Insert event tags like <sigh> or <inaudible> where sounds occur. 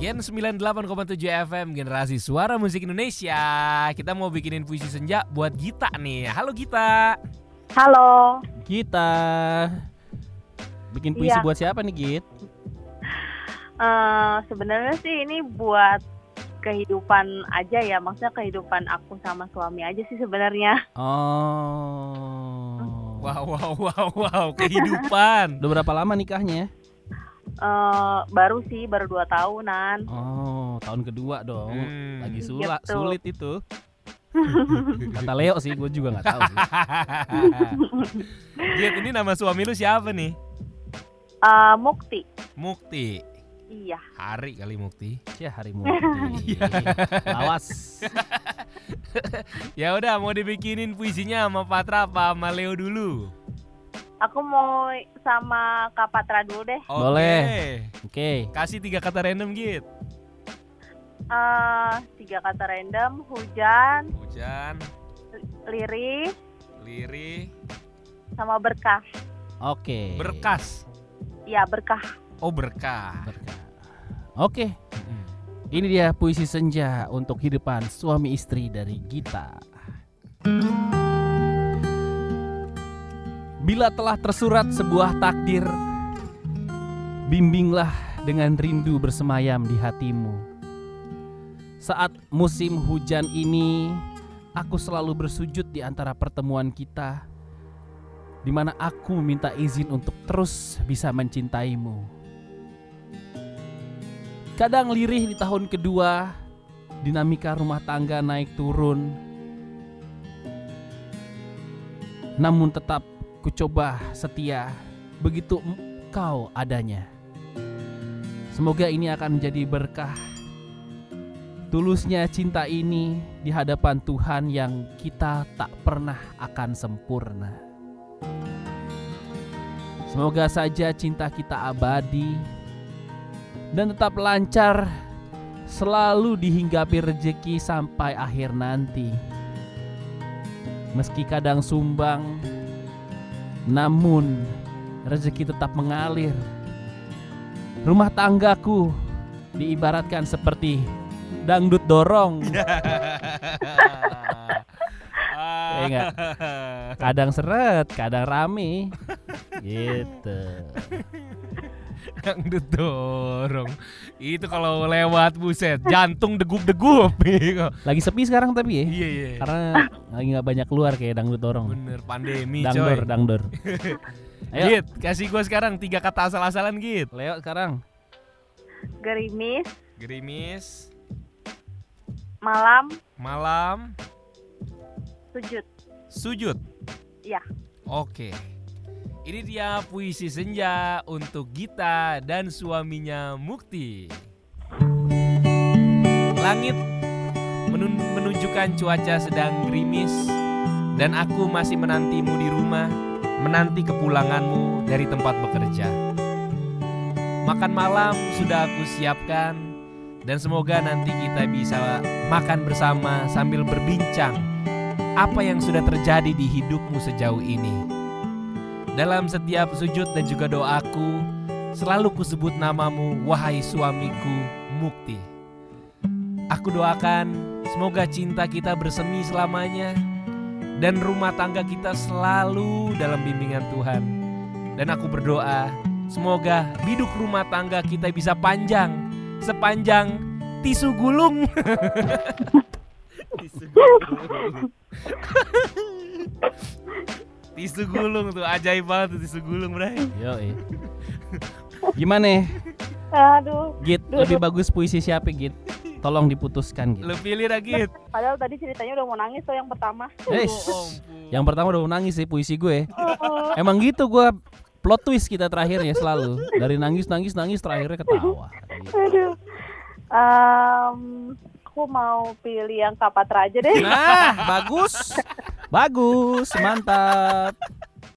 Gen 98,7 FM Generasi Suara Musik Indonesia Kita mau bikinin puisi senja buat Gita nih Halo Gita Halo. Kita bikin puisi Iya. buat siapa nih Git? Eh, sebenarnya sih ini buat kehidupan aja ya, maksudnya kehidupan aku sama suami aja sih sebenarnya. Oh. Wow wow wow wow Kehidupan <laughs> Udah berapa lama nikahnya? Eh, baru sih, baru dua tahunan. Oh, tahun kedua dong. Hmm. Lagi sula, Gitu. sulit itu. <laughs> Kata Leo sih, gue juga nggak tahu sih. <laughs> Git ini nama suami lu siapa nih? Eh, Mukti. Mukti Iya. Hari kali Mukti Ya hari mukti. <laughs> Lawas. Ya udah mau dibikinin puisinya sama Patra apa sama Leo dulu Aku mau sama Kak Patra dulu deh. Oke. Boleh. Oke. Kasih tiga kata random Git Eh, tiga kata random, hujan, Hujan lirih, Lirih sama berkah. Oke. Berkas Iya, berkah. Oh berkah Berkah. Oke, Mm. ini dia puisi senja untuk kehidupan suami istri dari Gita. Bila telah tersurat sebuah takdir, bimbinglah dengan rindu bersemayam di hatimu. Saat musim hujan ini, aku selalu bersujud di antara pertemuan kita, di mana aku meminta izin untuk terus bisa mencintaimu. Kadang lirih di tahun kedua, dinamika rumah tangga naik turun. Namun tetap ku coba setia begitu engkau adanya. Semoga ini akan menjadi berkah. Tulusnya cinta ini di hadapan Tuhan yang kita tak pernah akan sempurna. Semoga saja cinta kita abadi dan tetap lancar selalu dihinggapi rejeki sampai akhir nanti. Meski kadang sumbang, namun rezeki tetap mengalir. Rumah tanggaku diibaratkan seperti dangdut dorong. <laughs> Enggak. Kadang seret, kadang rame. Gitu. <laughs> Yang didorong. Itu kalau lewat buset Jantung degup-degup. <laughs> Lagi sepi sekarang tapi ya. Iya iya. Karena lagi nggak banyak keluar kayak dangdut dorong. Bener pandemi Dangdor, coy. Dangdor. <laughs> Ayo, Git kasih gue sekarang tiga kata asal-asalan Git. Leo sekarang. Gerimis, Gerimis. Malam, Malam. Sujud. Sujud? Iya. Oke Ini dia puisi senja untuk Gita dan suaminya Mukti. Langit menun- menunjukkan cuaca sedang gerimis Dan aku masih menantimu di rumah Menanti kepulanganmu dari tempat bekerja. Makan malam sudah aku siapkan Dan semoga nanti kita bisa makan bersama sambil berbincang Apa yang sudah terjadi di hidupmu sejauh ini dalam setiap sujud dan juga doaku, selalu kusebut namamu, wahai suamiku, Mukti. Aku doakan semoga cinta kita bersemi selamanya dan rumah tangga kita selalu dalam bimbingan Tuhan. Dan aku berdoa, semoga biduk rumah tangga kita bisa panjang, sepanjang tisu gulung. <laughs> tisu gulung. <laughs> tisu gulung tuh ajaib banget tuh tisu gulung, Bray. Yo, Gimana? Aduh, Git, lebih bagus puisi siapa Git? Tolong diputuskan Git. Lu pilih dah, Git. padahal tadi ceritanya udah mau nangis tuh yang pertama. Eh, Oh, ampun. yang pertama udah nangis sih puisi gue. Emang gitu gue plot twist kita terakhirnya selalu dari nangis nangis nangis terakhirnya ketawa. Gitu. Aduh. Em, aku mau pilih yang Kak Patra aja deh. Nah, bagus. Bagus, mantap.